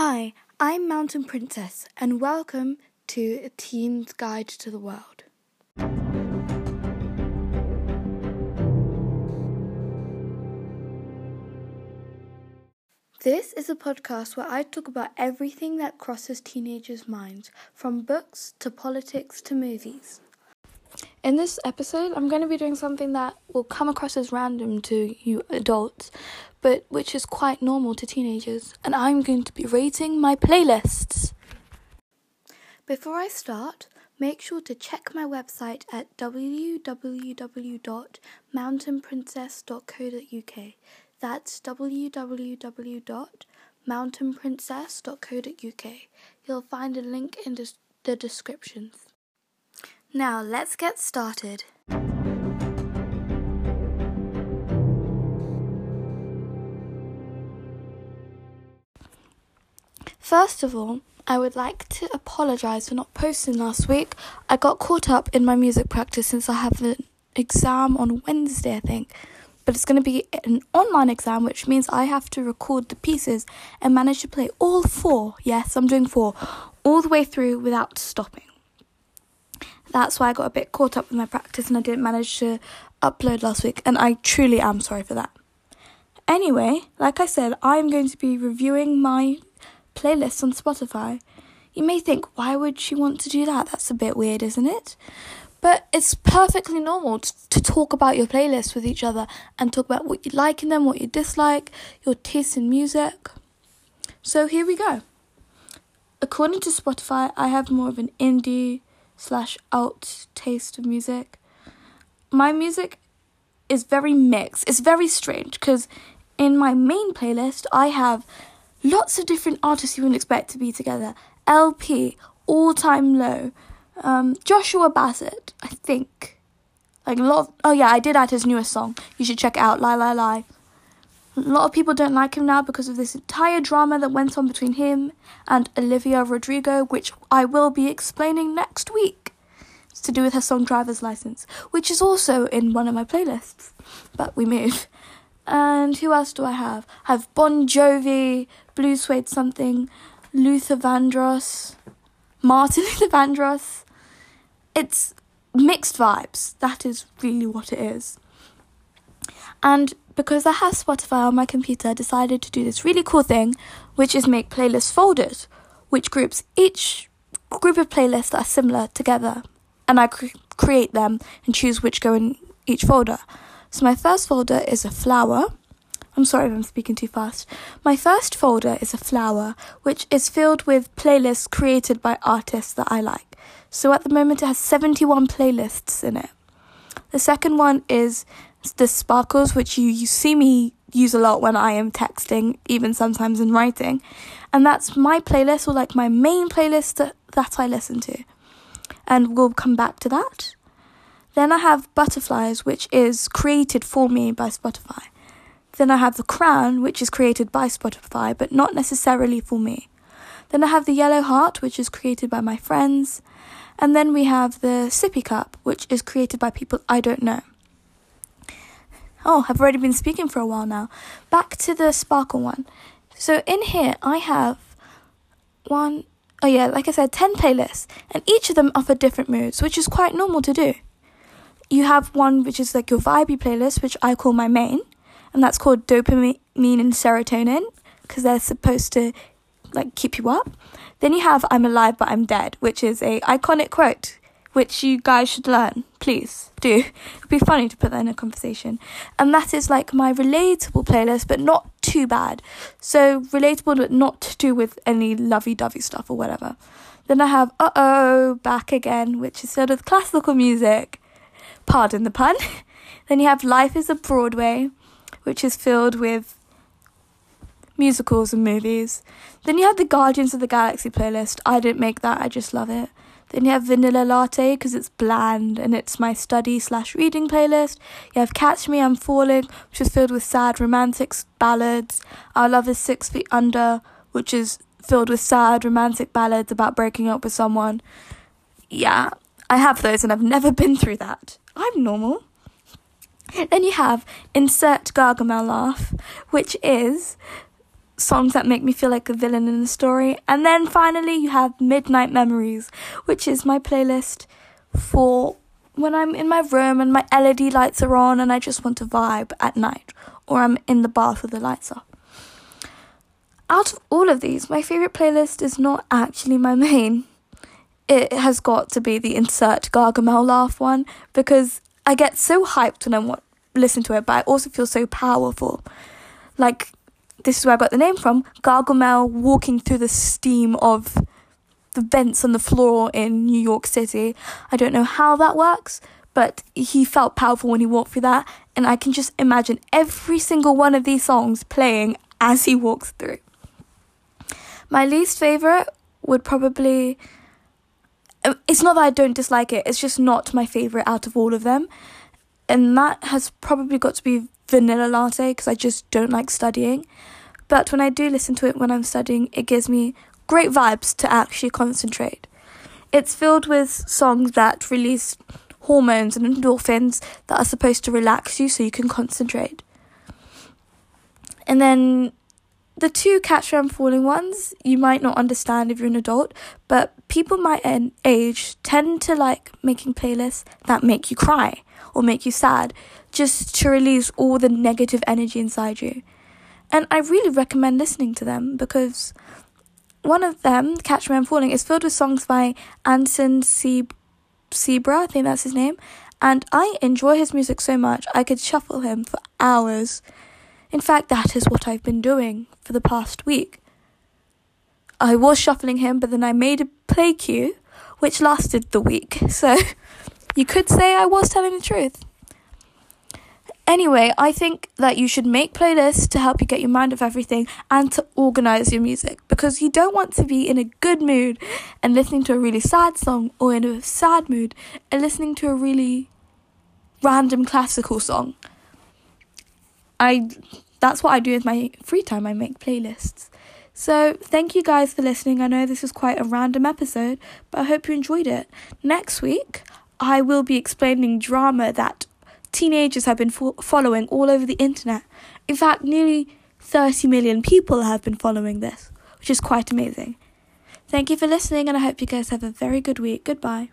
Hi, I'm Mountain Princess, and welcome to A Teen's Guide to the World. This is a podcast where I talk about everything that crosses teenagers' minds, from books to politics to movies. In this episode, I'm going to be doing something that will come across as random to you adults, but which is quite normal to teenagers, and I'm going to be rating my playlists. Before I start, make sure to check my website at www.mountainprincess.co.uk. That's www.mountainprincess.co.uk. You'll find a link in des- the descriptions. Now, let's get started. First of all, I would like to apologize for not posting last week. I got caught up in my music practice since I have an exam on Wednesday, I think. But it's going to be an online exam, which means I have to record the pieces and manage to play all four. Yes, I'm doing four, all the way through without stopping. That's why I got a bit caught up with my practice and I didn't manage to upload last week, and I truly am sorry for that. Anyway, like I said, I'm going to be reviewing my playlists on Spotify. You may think, why would she want to do that? That's a bit weird, isn't it? But it's perfectly normal to, to talk about your playlists with each other and talk about what you like in them, what you dislike, your taste in music. So here we go. According to Spotify, I have more of an indie slash alt taste of music. My music is very mixed. It's very strange because in my main playlist, I have lots of different artists you wouldn't expect to be together. LP, All Time Low, um, Joshua Bassett, I think. Like a lot of, oh yeah, I did add his newest song. You should check it out, Lie Lie Lie. A lot of people don't like him now because of this entire drama that went on between him and Olivia Rodrigo, which I will be explaining next week. It's to do with her song Driver's License, which is also in one of my playlists. But we move. And who else do I have? I have Bon Jovi, Blue Suede Something, Luther Vandross, Martin Luther Vandross. It's mixed vibes. That is really what it is. And because I have Spotify on my computer, I decided to do this really cool thing, which is make playlist folders, which groups each group of playlists that are similar together. And I cre- create them and choose which go in each folder. So my first folder is a flower. I'm sorry if I'm speaking too fast. My first folder is a flower, which is filled with playlists created by artists that I like. So at the moment, it has 71 playlists in it. The second one is the sparkles, which you, you see me use a lot when I am texting, even sometimes in writing. And that's my playlist, or like my main playlist that, that I listen to. And we'll come back to that. Then I have Butterflies, which is created for me by Spotify. Then I have The Crown, which is created by Spotify, but not necessarily for me. Then I have The Yellow Heart, which is created by my friends. And then we have The Sippy Cup, which is created by people I don't know. Oh, I've already been speaking for a while now. Back to the sparkle one. So in here, I have one, oh yeah, like I said, 10 playlists, and each of them offer different moods, which is quite normal to do. You have one which is like your vibey playlist, which I call my main, and that's called dopamine and serotonin, because they're supposed to like keep you up. Then you have I'm alive but I'm dead, which is a iconic quote which you guys should learn. Please do. It'd be funny to put that in a conversation. And that is like my relatable playlist, but not too bad. So relatable, but not to do with any lovey dovey stuff or whatever. Then I have Uh Oh, Back Again, which is sort of classical music. Pardon the pun. then you have Life is a Broadway, which is filled with musicals and movies. Then you have the Guardians of the Galaxy playlist. I didn't make that, I just love it. Then you have Vanilla Latte because it's bland and it's my study slash reading playlist. You have Catch Me I'm Falling, which is filled with sad romantic ballads. Our Love is Six Feet Under, which is filled with sad romantic ballads about breaking up with someone. Yeah, I have those and I've never been through that. I'm normal. Then you have Insert Gargamel Laugh, which is songs that make me feel like a villain in the story. And then finally, you have Midnight Memories, which is my playlist for when I'm in my room and my LED lights are on and I just want to vibe at night, or I'm in the bath with the lights off. Out of all of these, my favourite playlist is not actually my main. It has got to be the insert Gargamel laugh one because I get so hyped when I want, listen to it, but I also feel so powerful. Like, this is where I got the name from Gargamel walking through the steam of the vents on the floor in New York City. I don't know how that works, but he felt powerful when he walked through that, and I can just imagine every single one of these songs playing as he walks through. My least favorite would probably. Uh, it's not that I don't dislike it, it's just not my favorite out of all of them. And that has probably got to be Vanilla Latte because I just don't like studying. But when I do listen to it when I'm studying, it gives me great vibes to actually concentrate. It's filled with songs that release hormones and endorphins that are supposed to relax you so you can concentrate. And then the two Catch I'm Falling ones, you might not understand if you're an adult, but people my age tend to like making playlists that make you cry or make you sad just to release all the negative energy inside you. And I really recommend listening to them because one of them, Catch Me I'm Falling, is filled with songs by Anson Seabra, I think that's his name, and I enjoy his music so much I could shuffle him for hours. In fact, that is what I've been doing for the past week. I was shuffling him, but then I made a play queue, which lasted the week, so you could say I was telling the truth. Anyway, I think that you should make playlists to help you get your mind off everything and to organize your music because you don't want to be in a good mood and listening to a really sad song or in a sad mood and listening to a really random classical song. I that's what I do with my free time. I make playlists. So, thank you guys for listening. I know this is quite a random episode, but I hope you enjoyed it. Next week, I will be explaining drama that teenagers have been fo- following all over the internet. In fact, nearly 30 million people have been following this, which is quite amazing. Thank you for listening, and I hope you guys have a very good week. Goodbye.